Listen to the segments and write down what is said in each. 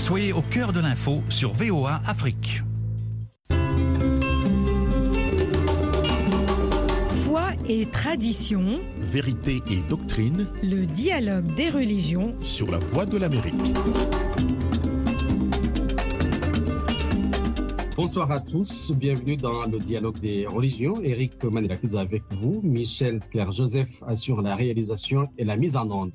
Soyez au cœur de l'info sur VOA Afrique. Foi et tradition, Vérité et doctrine le dialogue des religions sur la voie de l'Amérique. Bonsoir à tous, bienvenue dans le dialogue des religions. Eric Manilakis avec vous, Michel Claire-Joseph assure la réalisation et la mise en onde.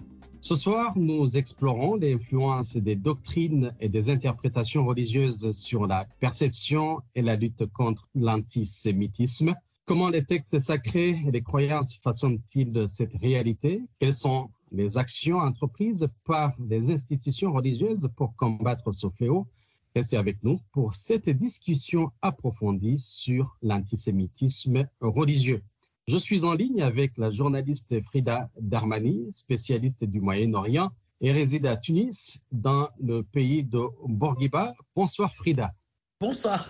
Ce soir, nous explorons l'influence des doctrines et des interprétations religieuses sur la perception et la lutte contre l'antisémitisme. Comment les textes sacrés et les croyances façonnent-ils cette réalité? Quelles sont les actions entreprises par les institutions religieuses pour combattre ce fléau? Restez avec nous pour cette discussion approfondie sur l'antisémitisme religieux. Je suis en ligne avec la journaliste Frida Darmani, spécialiste du Moyen-Orient et réside à Tunis, dans le pays de Bourguiba. Bonsoir Frida. Bonsoir.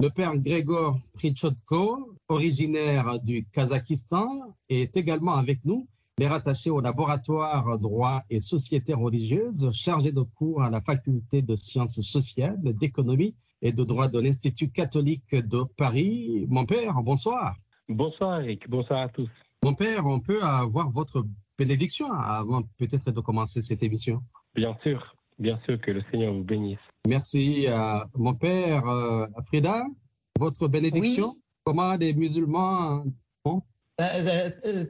Le père Grégor Prichotko, originaire du Kazakhstan, est également avec nous. Il est rattaché au laboratoire droit et société religieuse, chargé de cours à la faculté de sciences sociales, d'économie et de droit de l'Institut catholique de Paris. Mon père, bonsoir. Bonsoir Eric, bonsoir à tous. Mon père, on peut avoir votre bénédiction avant peut-être de commencer cette émission Bien sûr, bien sûr que le Seigneur vous bénisse. Merci à mon père euh, Frida, votre bénédiction. Comment les musulmans font? Euh, euh,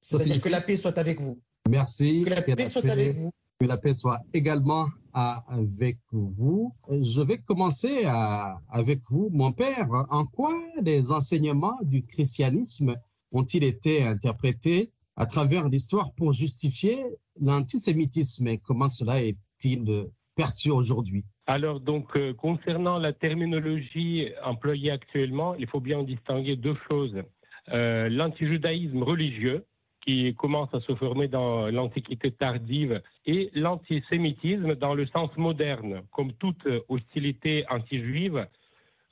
C'est-à-dire que la paix soit avec vous. Merci. Que la paix soit avec vous que la paix soit également avec vous. Je vais commencer avec vous, mon père. En quoi les enseignements du christianisme ont-ils été interprétés à travers l'histoire pour justifier l'antisémitisme? Et comment cela est-il perçu aujourd'hui? Alors donc euh, concernant la terminologie employée actuellement, il faut bien en distinguer deux choses. Euh, L'antijudaïsme religieux qui commence à se former dans l'Antiquité tardive et l'antisémitisme dans le sens moderne. Comme toute hostilité anti-juive,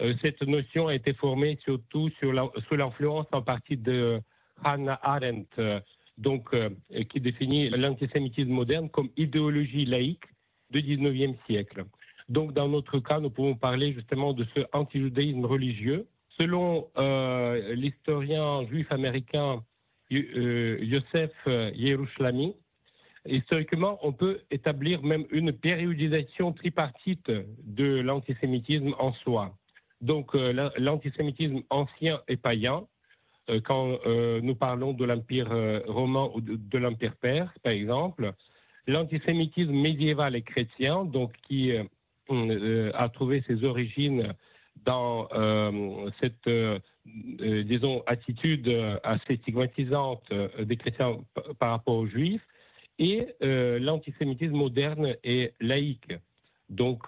euh, cette notion a été formée surtout sous l'influence en partie de Hannah Arendt, euh, donc, euh, qui définit l'antisémitisme moderne comme idéologie laïque du 19e siècle. Donc, dans notre cas, nous pouvons parler justement de ce antijudaïsme religieux. Selon l'historien juif américain euh, Yosef Yerushalmi, historiquement, on peut établir même une périodisation tripartite de l'antisémitisme en soi. Donc, euh, la- l'antisémitisme ancien et païen, euh, quand euh, nous parlons de l'Empire euh, romain ou de, l'Empire perse, par exemple, l'antisémitisme médiéval et chrétien, donc qui euh, euh, a trouvé ses origines dans euh, cette, euh, disons, attitude euh, assez stigmatisante euh, des chrétiens par rapport aux juifs, et l'antisémitisme moderne et laïque, donc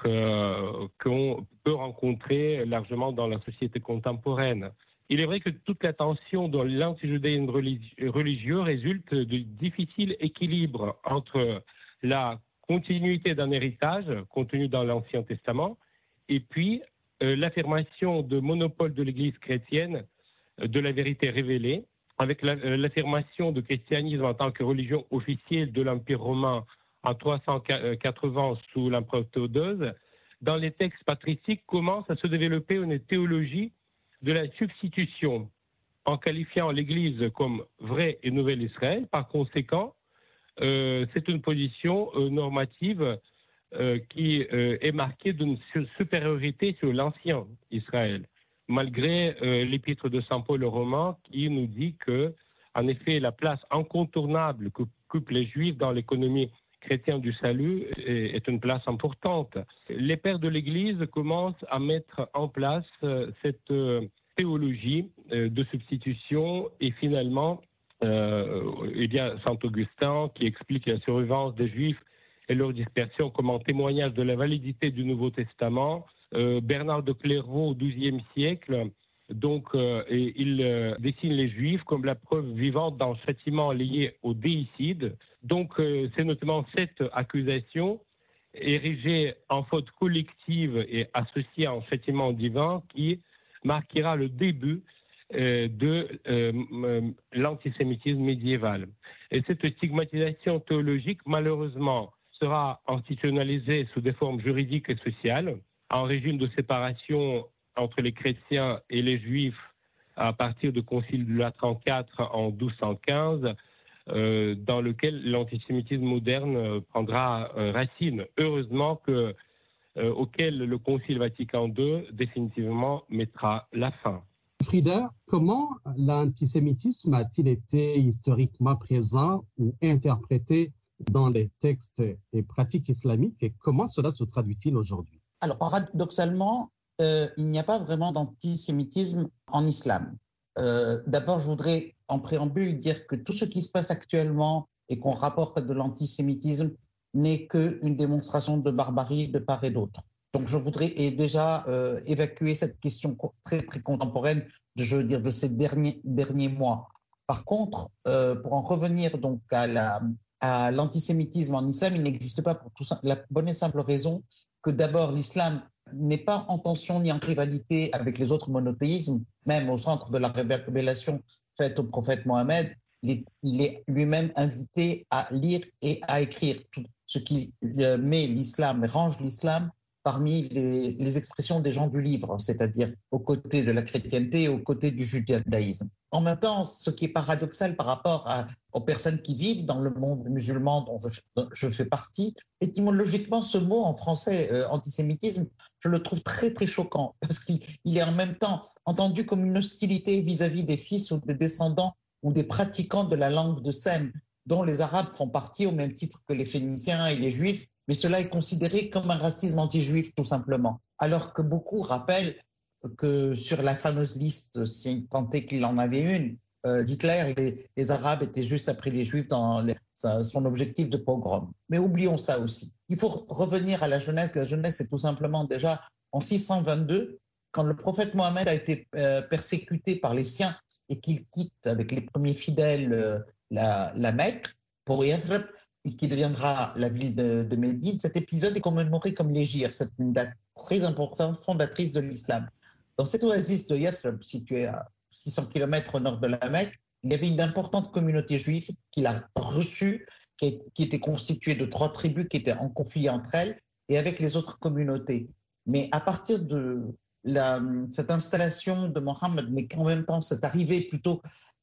qu'on peut rencontrer largement dans la société contemporaine. Il est vrai que toute la tension dans l'antijudaïsme religi- religieux résulte du difficile équilibre entre la continuité d'un héritage contenu dans l'Ancien Testament et puis l'affirmation de monopole de l'Église chrétienne euh, de la vérité révélée, avec euh, l'affirmation du christianisme en tant que religion officielle de l'Empire romain en 380 sous l'empereur Théodose, dans les textes patriciques commence à se développer une théologie de la substitution en qualifiant l'Église comme vrai et nouvel Israël. Par conséquent, euh, c'est une position euh, normative euh, qui euh, est marquée d'une su- supériorité sur l'ancien Israël, malgré euh, l'épître de Saint Paul aux Romains qui nous dit que, en effet, la place incontournable que qu'occupent les Juifs dans l'économie chrétienne du salut est, une place importante. Les pères de l'Église commencent à mettre en place euh, cette euh, théologie euh, de substitution et finalement, euh, il y a Saint Augustin qui explique la survivance des Juifs et leur dispersion comme un témoignage de la validité du Nouveau Testament. Euh, Bernard de Clairvaux au XIIe siècle, donc, euh, il euh, dessine les Juifs comme la preuve vivante d'un châtiment lié au déicide. Donc, c'est notamment cette accusation érigée en faute collective et associée à un châtiment divin qui marquera le début de l'antisémitisme médiéval. Et cette stigmatisation théologique, malheureusement, sera institutionnalisé sous des formes juridiques et sociales, en régime de séparation entre les chrétiens et les juifs à partir du Concile de Latran IV en 1215, euh, dans lequel l'antisémitisme moderne euh, prendra euh, racine. Heureusement que, auquel le Concile Vatican II définitivement mettra la fin. Frida, comment l'antisémitisme a-t-il été historiquement présent ou interprété dans les textes et pratiques islamiques et comment cela se traduit-il aujourd'hui? Alors, paradoxalement, il n'y a pas vraiment d'antisémitisme en islam. Euh, d'abord, je voudrais en préambule dire que tout ce qui se passe actuellement et qu'on rapporte de l'antisémitisme n'est qu'une démonstration de barbarie de part et d'autre. Donc, je voudrais déjà euh, évacuer cette question très très contemporaine, je veux dire, de ces derniers derniers mois. Par contre, euh, pour en revenir donc à la à l'antisémitisme en islam, il n'existe pas pour tout la bonne et simple raison que d'abord l'islam n'est pas en tension ni en rivalité avec les autres monothéismes, même au centre de la révélation faite au prophète Mohammed, il est, lui-même invité à lire et à écrire. Tout ce qui euh, met l'islam, range l'islam parmi les, expressions des gens du livre, c'est-à-dire aux côtés de la chrétienté aux côtés du judaïsme. En même temps, ce qui est paradoxal par rapport aux personnes qui vivent dans le monde musulman dont je, fais partie, étymologiquement, ce mot en français, euh, antisémitisme, je le trouve très très choquant parce qu'il est en même temps entendu comme une hostilité vis-à-vis des fils ou des descendants ou des pratiquants de la langue de Sem, dont les Arabes font partie au même titre que les Phéniciens et les Juifs, mais cela est considéré comme un racisme anti-juif tout simplement. Alors que beaucoup rappellent que sur la fameuse liste, si tant est qu'il en avait une, euh, d'Hitler, les, Arabes étaient juste après les Juifs dans son objectif de pogrom. Mais oublions ça aussi. Il faut revenir à la jeunesse. La jeunesse, c'est tout simplement déjà en 622, quand le prophète Mohammed a été euh, persécuté par les siens et qu'il quitte avec les premiers fidèles euh, la, la Mecque pour Yathrib, qui deviendra la ville de, Médine, cet épisode est commémoré comme l'Égir, c'est une date très importante, fondatrice de l'islam. Dans cette oasis de Yathrib, située à 600 km au nord de la Mecque, il y avait une importante communauté juive qui l'a reçue, qui, était constituée de trois tribus qui étaient en conflit entre elles et avec les autres communautés. Mais à partir de cette installation de Mohammed, mais qu'en même temps cette arrivée plutôt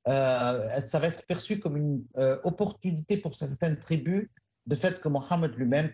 euh, ça va être perçu comme une euh, opportunité pour certaines tribus de fait que Mohammed lui-même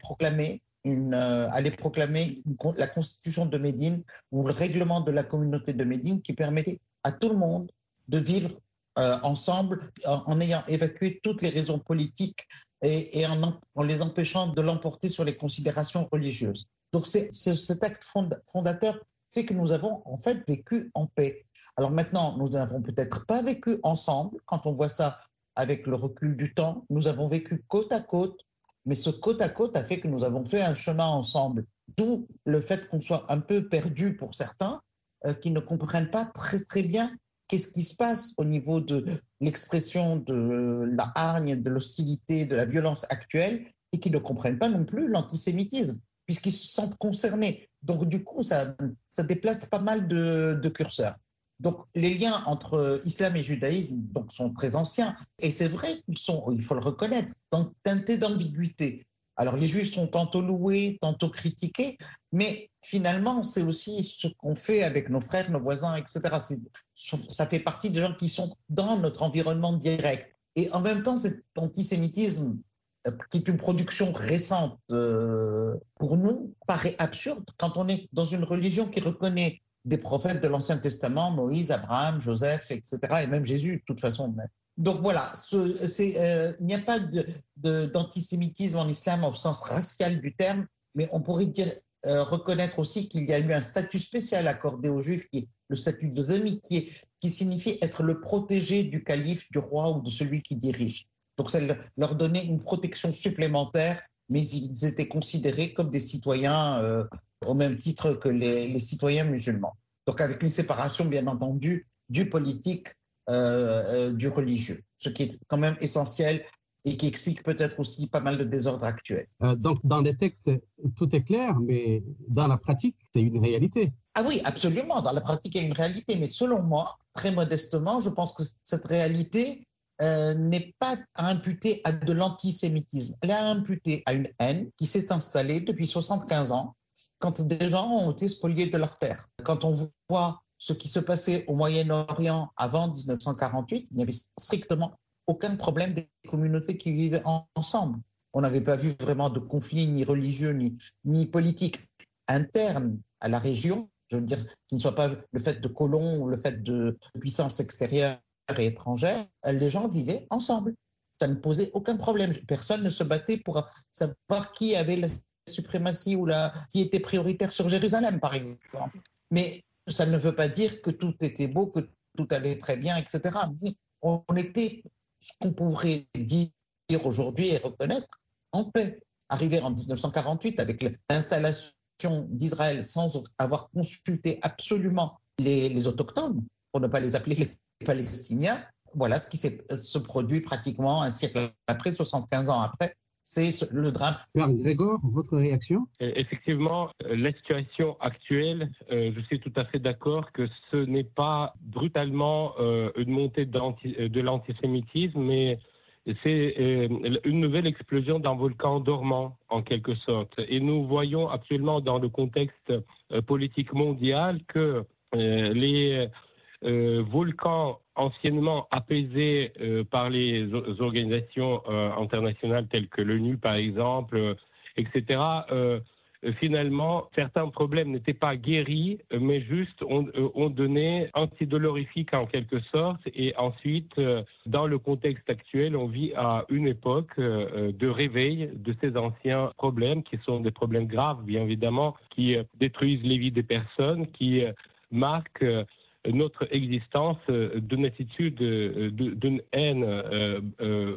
euh, allait proclamer la constitution de Médine ou le règlement de la communauté de Médine qui permettait à tout le monde de vivre ensemble en, ayant évacué toutes les raisons politiques et, en, en, les empêchant de l'emporter sur les considérations religieuses. Donc c'est cet acte fondateur c'est que nous avons en fait vécu en paix. Alors maintenant, nous n'avons peut-être pas vécu ensemble, quand on voit ça avec le recul du temps, nous avons vécu côte à côte, mais ce côte à côte a fait que nous avons fait un chemin ensemble. D'où le fait qu'on soit un peu perdu pour certains, euh, qui ne comprennent pas très très bien qu'est-ce qui se passe au niveau de l'expression de la hargne, de l'hostilité, de la violence actuelle, et qui ne comprennent pas non plus l'antisémitisme, puisqu'ils se sentent concernés. Donc, du coup, ça, déplace pas mal de, curseurs. Donc, les liens entre islam et judaïsme sont très anciens. Et c'est vrai qu'ils sont, il faut le reconnaître, teintés d'ambiguïté. Alors, les juifs sont tantôt loués, tantôt critiqués, mais finalement, c'est aussi ce qu'on fait avec nos frères, nos voisins, etc. Ça fait partie des gens qui sont dans notre environnement direct. Et en même temps, cet antisémitisme qui est une production récente euh, pour nous, paraît absurde quand on est dans une religion qui reconnaît des prophètes de l'Ancien Testament, Moïse, Abraham, Joseph, etc., et même Jésus, de toute façon. Donc voilà, euh, il n'y a pas d'antisémitisme en islam au sens racial du terme, mais on pourrait dire, euh, reconnaître aussi qu'il y a eu un statut spécial accordé aux Juifs, qui est le statut de Zemitier, qui signifie être le protégé du calife, du roi ou de celui qui dirige. Donc ça leur donnait une protection supplémentaire, mais ils étaient considérés comme des citoyens euh, au même titre que les, citoyens musulmans. Donc avec une séparation, bien entendu, du politique, euh, euh, du religieux, ce qui est quand même essentiel et qui explique peut-être aussi pas mal de désordres actuels. donc dans les textes, tout est clair, mais dans la pratique, c'est une réalité. Ah oui, absolument, dans la pratique, il y a une réalité, mais selon moi, très modestement, je pense que cette réalité, euh, n'est pas à imputer à de l'antisémitisme. Elle est à imputer à une haine qui s'est installée depuis 75 ans, quand des gens ont été spoliés de leur terre. Quand on voit ce qui se passait au Moyen-Orient avant 1948, il n'y avait strictement aucun problème des communautés qui vivaient ensemble. On n'avait pas vu vraiment de conflit ni religieux ni, ni politique interne à la région, je veux dire, qui ne soit pas le fait de colons ou le fait de puissances extérieures et étrangères, les gens vivaient ensemble. Ça ne posait aucun problème. Personne ne se battait pour savoir qui avait la suprématie ou qui était prioritaire sur Jérusalem, par exemple. Mais ça ne veut pas dire que tout était beau, que tout allait très bien, etc. on était ce qu'on pourrait dire aujourd'hui et reconnaître en paix. Arrivé en 1948 avec l'installation d'Israël sans avoir consulté absolument les, autochtones, pour ne pas les appeler les Palestiniens, voilà ce qui se produit pratiquement un siècle après, 75 ans après, c'est le drame. Grégor, votre réaction? Euh, Effectivement, euh, la situation actuelle, euh, je suis tout à fait d'accord que ce n'est pas brutalement une montée de l'antisémitisme, mais c'est une nouvelle explosion d'un volcan dormant, en quelque sorte. Et nous voyons actuellement dans le contexte politique mondial que les volcans anciennement apaisés euh, par les organisations euh, internationales telles que l'ONU, par exemple, euh, etc., finalement, certains problèmes n'étaient pas guéris, mais juste ont, ont donné antidolorifique en quelque sorte. Et ensuite, dans le contexte actuel, on vit à une époque de réveil de ces anciens problèmes, qui sont des problèmes graves, bien évidemment, qui détruisent les vies des personnes, qui marquent notre existence euh, d'une attitude, euh, d'une haine, euh,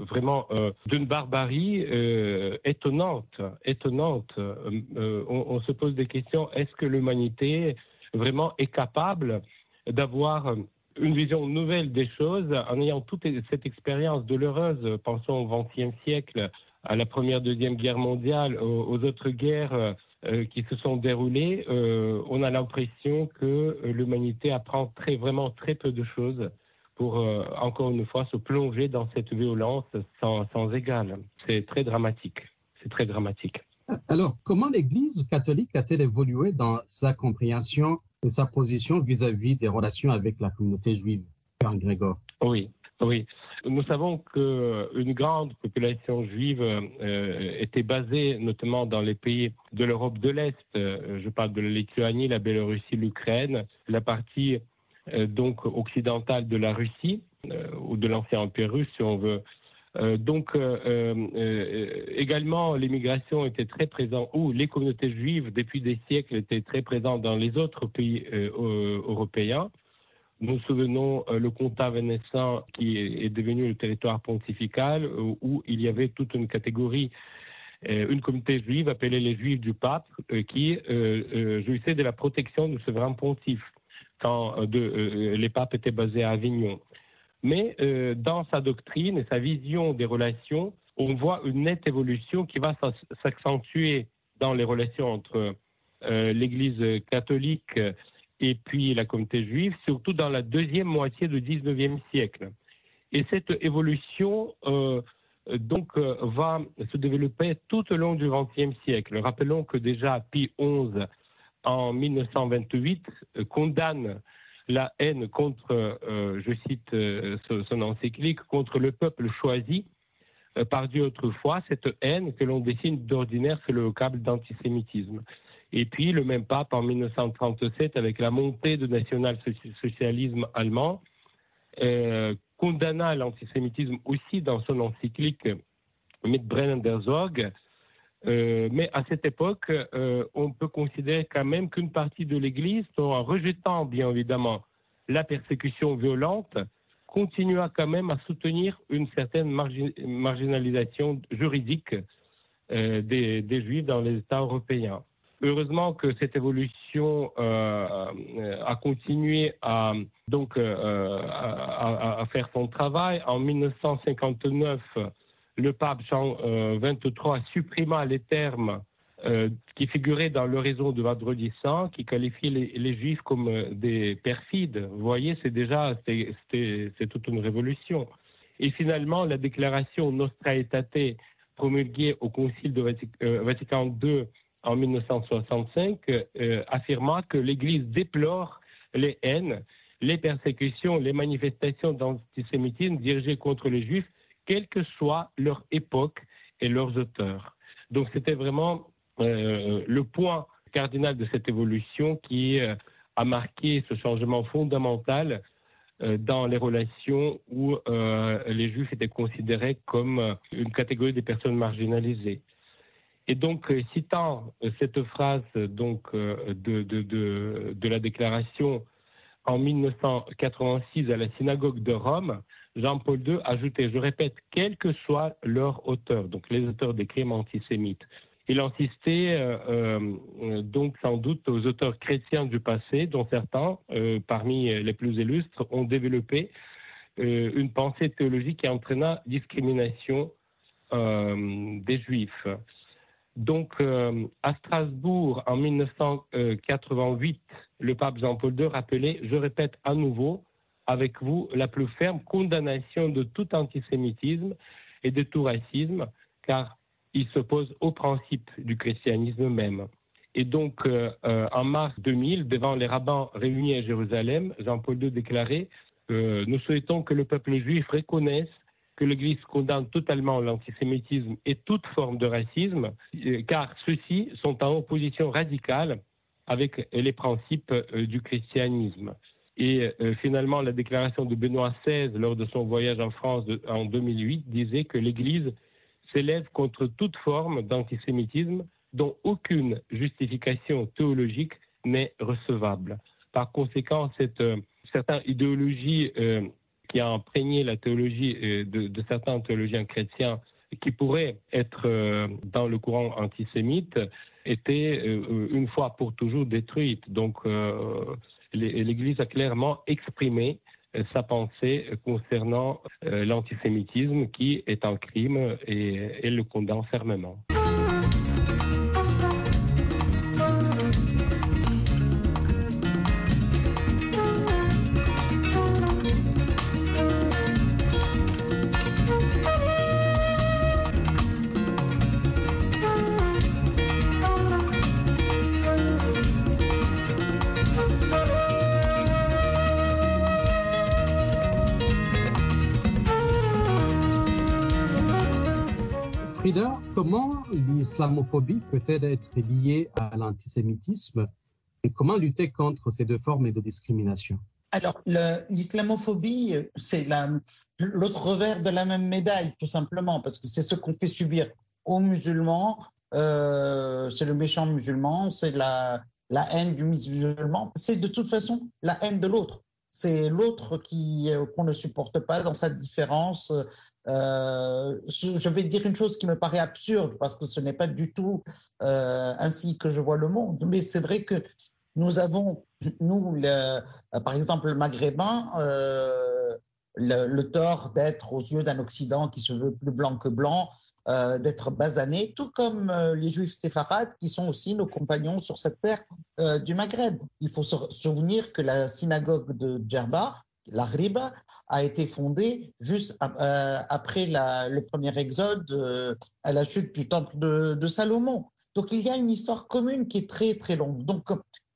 vraiment d'une barbarie étonnante, étonnante. On, se pose des questions. Est-ce que l'humanité vraiment est capable d'avoir une vision nouvelle des choses en ayant toute cette expérience douloureuse, pensons au XXe siècle, à la Première, Deuxième Guerre mondiale, aux autres guerres qui se sont déroulées, euh, on a l'impression que euh, l'humanité apprend très, vraiment très peu de choses pour, encore une fois, se plonger dans cette violence sans, sans égal. C'est très dramatique. C'est très dramatique. Alors, comment l'Église catholique a-t-elle évolué dans sa compréhension et sa position vis-à-vis des relations avec la communauté juive, Père Grégor Oui, oui, nous savons qu'une grande population juive euh, était basée notamment dans les pays de l'Europe de l'Est. Euh, je parle de la Lituanie, la Biélorussie, l'Ukraine, la partie euh, donc occidentale de la Russie ou de l'ancien empire russe, si on veut. donc également, l'immigration était très présente, ou les communautés juives depuis des siècles étaient très présentes dans les autres pays européens. Nous souvenons euh, le comtat vénessin qui est devenu le territoire pontifical euh, où il y avait toute une catégorie, euh, une communauté juive appelée les Juifs du pape qui jouissait de la protection du souverain pontife quand les papes étaient basés à Avignon. Mais dans sa doctrine et sa vision des relations, on voit une nette évolution qui va s'accentuer dans les relations entre l'Église catholique et puis la communauté juive, surtout dans la deuxième moitié du XIXe siècle. Et cette évolution euh, donc euh, va se développer tout au long du XXe siècle. Rappelons que déjà Pie XI en 1928 euh, condamne la haine contre, je cite son encyclique, contre le peuple choisi par Dieu autrefois, cette haine que l'on dessine d'ordinaire sur le vocable d'antisémitisme. Et puis le même pape en 1937, avec la montée du national-socialisme allemand, euh, condamna l'antisémitisme aussi dans son encyclique Mitbrennen der Sorge. Euh, mais à cette époque, euh, on peut considérer quand même qu'une partie de l'Église, en rejetant bien évidemment la persécution violente, continua quand même à soutenir une certaine marginalisation juridique des, des Juifs dans les États européens. Heureusement que cette évolution euh, a continué à, donc, euh, à, faire son travail. En 1959, le pape Jean XXIII supprimé les termes euh, qui figuraient dans l'horizon de Vendredi Saint, qui qualifiait les, Juifs comme des perfides. Vous voyez, c'est déjà c'est toute une révolution. Et finalement, la déclaration Nostra Aetate promulguée au Concile de euh, Vatican II en 1965 euh, affirma que l'Église déplore les haines, les persécutions, les manifestations d'antisémitisme dirigées contre les Juifs, quelle que soit leur époque et leurs auteurs. Donc c'était vraiment euh, le point cardinal de cette évolution qui a marqué ce changement fondamental euh, dans les relations où euh, les juifs étaient considérés comme euh, une catégorie des personnes marginalisées. Et donc, citant cette phrase donc, de, la déclaration en 1986 à la synagogue de Rome, Jean-Paul II ajoutait, je répète, quel que soit leur auteur, donc les auteurs des crimes antisémites, il insistait euh, euh, donc sans doute aux auteurs chrétiens du passé, dont certains, euh, parmi les plus illustres, ont développé une pensée théologique qui entraîna discrimination des Juifs. Donc, à Strasbourg, en 1988, le pape Jean-Paul II rappelait, je répète à nouveau, avec vous, la plus ferme condamnation de tout antisémitisme et de tout racisme, car il s'oppose au principe du christianisme même. Et donc, euh, euh, en mars 2000, devant les rabbins réunis à Jérusalem, Jean-Paul II déclarait euh, Nous souhaitons que le peuple juif reconnaisse que l'Église condamne totalement l'antisémitisme et toute forme de racisme, car ceux-ci sont en opposition radicale avec les principes du christianisme. Et finalement, la déclaration de Benoît XVI lors de son voyage en France en 2008 disait que l'Église s'élève contre toute forme d'antisémitisme dont aucune justification théologique n'est recevable. Par conséquent, cette euh, certaine idéologie euh, qui a imprégné la théologie euh, de, certains théologiens chrétiens qui pourraient être dans le courant antisémite était une fois pour toujours détruite. Donc l'Église a clairement exprimé sa pensée concernant euh, l'antisémitisme qui est un crime et elle le condamne fermement. Comment l'islamophobie peut-elle être liée à l'antisémitisme et comment lutter contre ces deux formes de discrimination? Alors, l'islamophobie, c'est l'autre revers de la même médaille, tout simplement, parce que c'est ce qu'on fait subir aux musulmans, euh, c'est le méchant musulman, c'est la, la haine du musulman, c'est de toute façon la haine de l'autre c'est l'autre qui euh, qu'on ne supporte pas dans sa différence. Euh, je vais dire une chose qui me paraît absurde parce que ce n'est pas du tout euh, ainsi que je vois le monde. Mais c'est vrai que nous avons, nous, par exemple, le maghrébin, le, tort d'être aux yeux d'un Occident qui se veut plus blanc que blanc, euh, d'être basanés, tout comme euh, les juifs séfarades qui sont aussi nos compagnons sur cette terre euh, du Maghreb. Il faut se souvenir que la synagogue de Djerba, la Riba, a été fondée juste après le premier exode à la chute du temple de, de, Salomon. Donc il y a une histoire commune qui est très très longue. Donc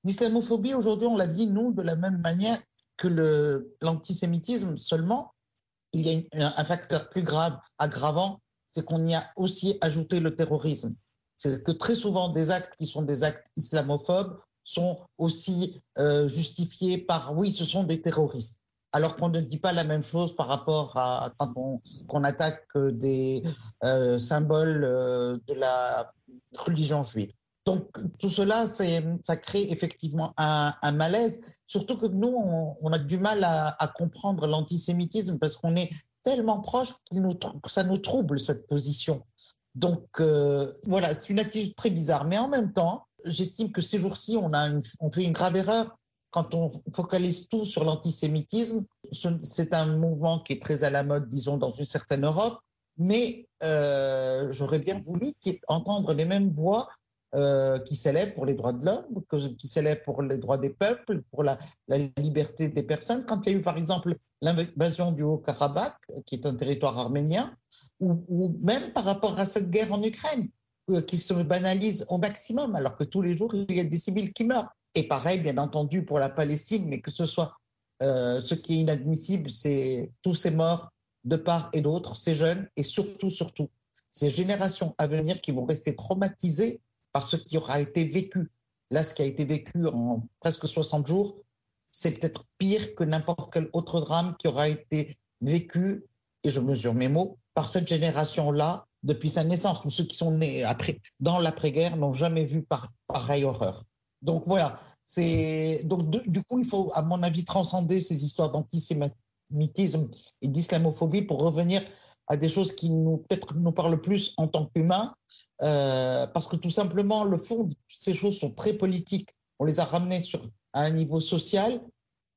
l'islamophobie aujourd'hui on la vit nous de la même manière que l'antisémitisme seulement. Il y a un facteur plus grave, aggravant, c'est qu'on y a aussi ajouté le terrorisme. C'est que très souvent des actes qui sont des actes islamophobes sont aussi euh, justifiés par oui, ce sont des terroristes. Alors qu'on ne dit pas la même chose par rapport à quand on, attaque des euh, symboles euh, de la religion juive. Donc tout cela, ça crée effectivement un, malaise, surtout que nous, on, a du mal à comprendre l'antisémitisme parce qu'on est tellement proche que ça nous trouble cette position. Donc euh, voilà, c'est une attitude très bizarre. Mais en même temps, j'estime que ces jours-ci, on, a on fait une grave erreur quand on focalise tout sur l'antisémitisme. C'est un mouvement qui est très à la mode, disons, dans une certaine Europe. Mais euh, j'aurais bien voulu entendre les mêmes voix euh, qui célèbre pour les droits de l'homme, qui célèbre pour les droits des peuples, pour la, liberté des personnes. Quand il y a eu, par exemple, l'invasion du Haut-Karabakh, qui est un territoire arménien, ou, ou, même par rapport à cette guerre en Ukraine, euh, qui se banalise au maximum, alors que tous les jours, il y a des civils qui meurent. Et pareil, bien entendu, pour la Palestine, mais que ce soit euh, ce qui est inadmissible, c'est tous ces morts de part et d'autre, ces jeunes, et surtout, surtout, ces générations à venir qui vont rester traumatisées par ce qui aura été vécu. Là, ce qui a été vécu en presque 60 jours, c'est peut-être pire que n'importe quel autre drame qui aura été vécu, et je mesure mes mots, par cette génération-là depuis sa naissance. Tous ceux qui sont nés après, dans l'après-guerre n'ont jamais vu par, pareille horreur. Donc voilà, donc du coup il faut, à mon avis, transcender ces histoires d'antisémitisme et d'islamophobie pour revenir à des choses qui nous peut-être nous parlent plus en tant qu'humains, euh, parce que tout simplement le fond ces choses sont très politiques. On les a ramenées sur à un niveau social,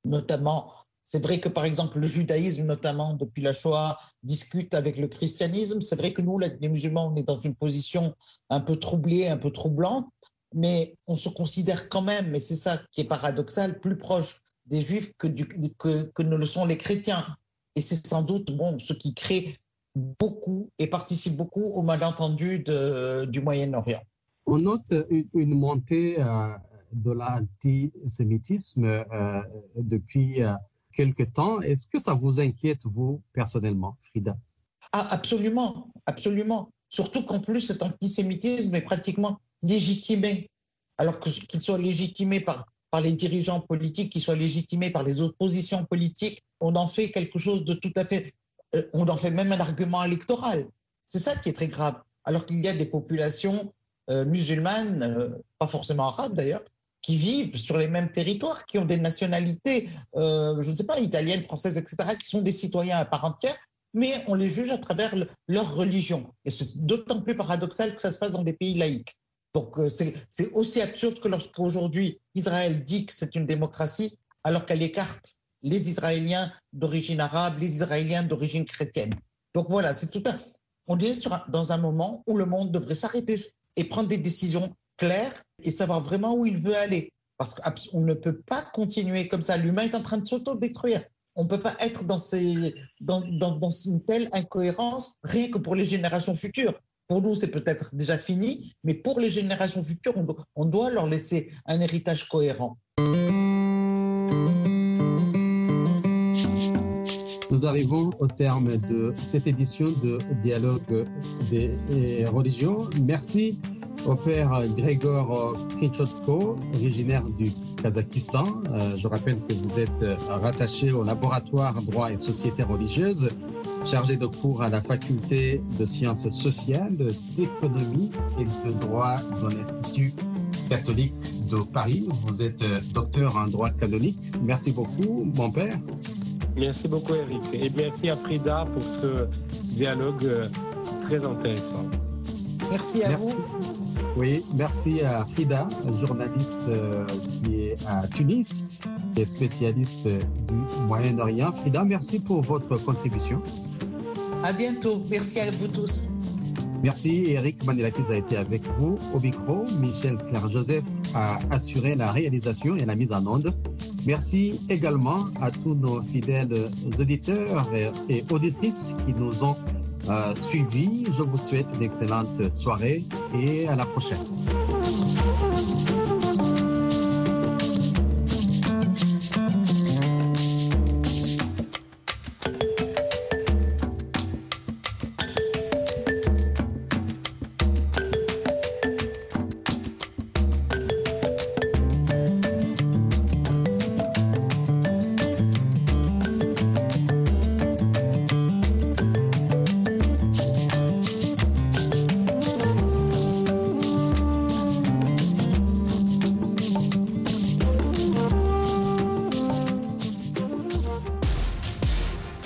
notamment. C'est vrai que par exemple le judaïsme, notamment depuis la Shoah, discute avec le christianisme. C'est vrai que nous, les musulmans, on est dans une position un peu troublée, un peu troublante, mais on se considère quand même, et c'est ça qui est paradoxal, plus proche des juifs que, que, que ne le sont les chrétiens. Et c'est sans doute bon, ce qui crée beaucoup et participe beaucoup au malentendu de, du Moyen-Orient. On note une, une montée euh, de l'antisémitisme euh, depuis euh, quelque temps. Est-ce que ça vous inquiète, vous, personnellement, Frida? Ah, Absolument, absolument. Surtout qu'en plus, cet antisémitisme est pratiquement légitimé. Alors qu'il soit légitimé par, par les dirigeants politiques, qu'il soit légitimé par les oppositions politiques, on en fait quelque chose de tout à fait on en fait même un argument électoral. C'est ça qui est très grave. Alors qu'il y a des populations euh, musulmanes, euh, pas forcément arabes d'ailleurs, qui vivent sur les mêmes territoires, qui ont des nationalités, euh, je ne sais pas, italiennes, françaises, etc., qui sont des citoyens à part entière, mais on les juge à travers le, leur religion. Et c'est d'autant plus paradoxal que ça se passe dans des pays laïques. Donc euh, c'est aussi absurde que lorsqu'aujourd'hui Israël dit que c'est une démocratie, alors qu'elle écarte les Israéliens d'origine arabe, les Israéliens d'origine chrétienne. Donc voilà, c'est tout un. On est dans un moment où le monde devrait s'arrêter et prendre des décisions claires et savoir vraiment où il veut aller. Parce qu'on ne peut pas continuer comme ça. L'humain est en train de s'auto-détruire. On ne peut pas être dans, une telle incohérence rien que pour les générations futures. Pour nous, c'est peut-être déjà fini, mais pour les générations futures, on doit leur laisser un héritage cohérent. Nous arrivons au terme de cette édition de Dialogue des religions. Merci au père Grégor Krichotko, originaire du Kazakhstan. Euh, je rappelle que vous êtes rattaché au laboratoire droit et société religieuse, chargé de cours à la faculté de sciences sociales, d'économie et de droit de l'Institut catholique de Paris. Vous êtes docteur en droit canonique. Merci beaucoup, mon père. Merci beaucoup, Eric. Et merci à Frida pour ce dialogue euh, très intéressant. Merci à merci. vous. Oui, merci à Frida, journaliste euh, qui est à Tunis, est spécialiste du Moyen-Orient. Frida, merci pour votre contribution. À bientôt. Merci à vous tous. Merci. Eric Manilakis a été avec vous au micro. Michel Claire-Joseph a assuré la réalisation et la mise en onde. Merci également à tous nos fidèles auditeurs et auditrices qui nous ont euh, suivis. Je vous souhaite une excellente soirée et à la prochaine.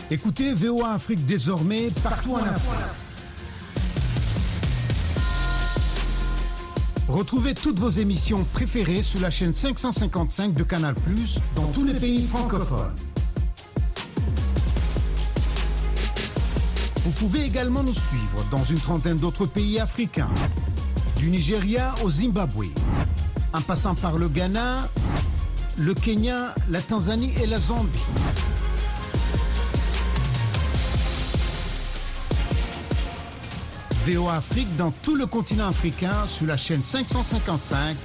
Écoutez VOA Afrique désormais partout en Afrique. Retrouvez toutes vos émissions préférées sur la chaîne 555 de Canal dans tous les pays francophones. Vous pouvez également nous suivre dans une trentaine d'autres pays africains. Du Nigeria au Zimbabwe, en passant par le Ghana, le Kenya, la Tanzanie et la Zambie. VOA Afrique dans tout le continent africain sur la chaîne 555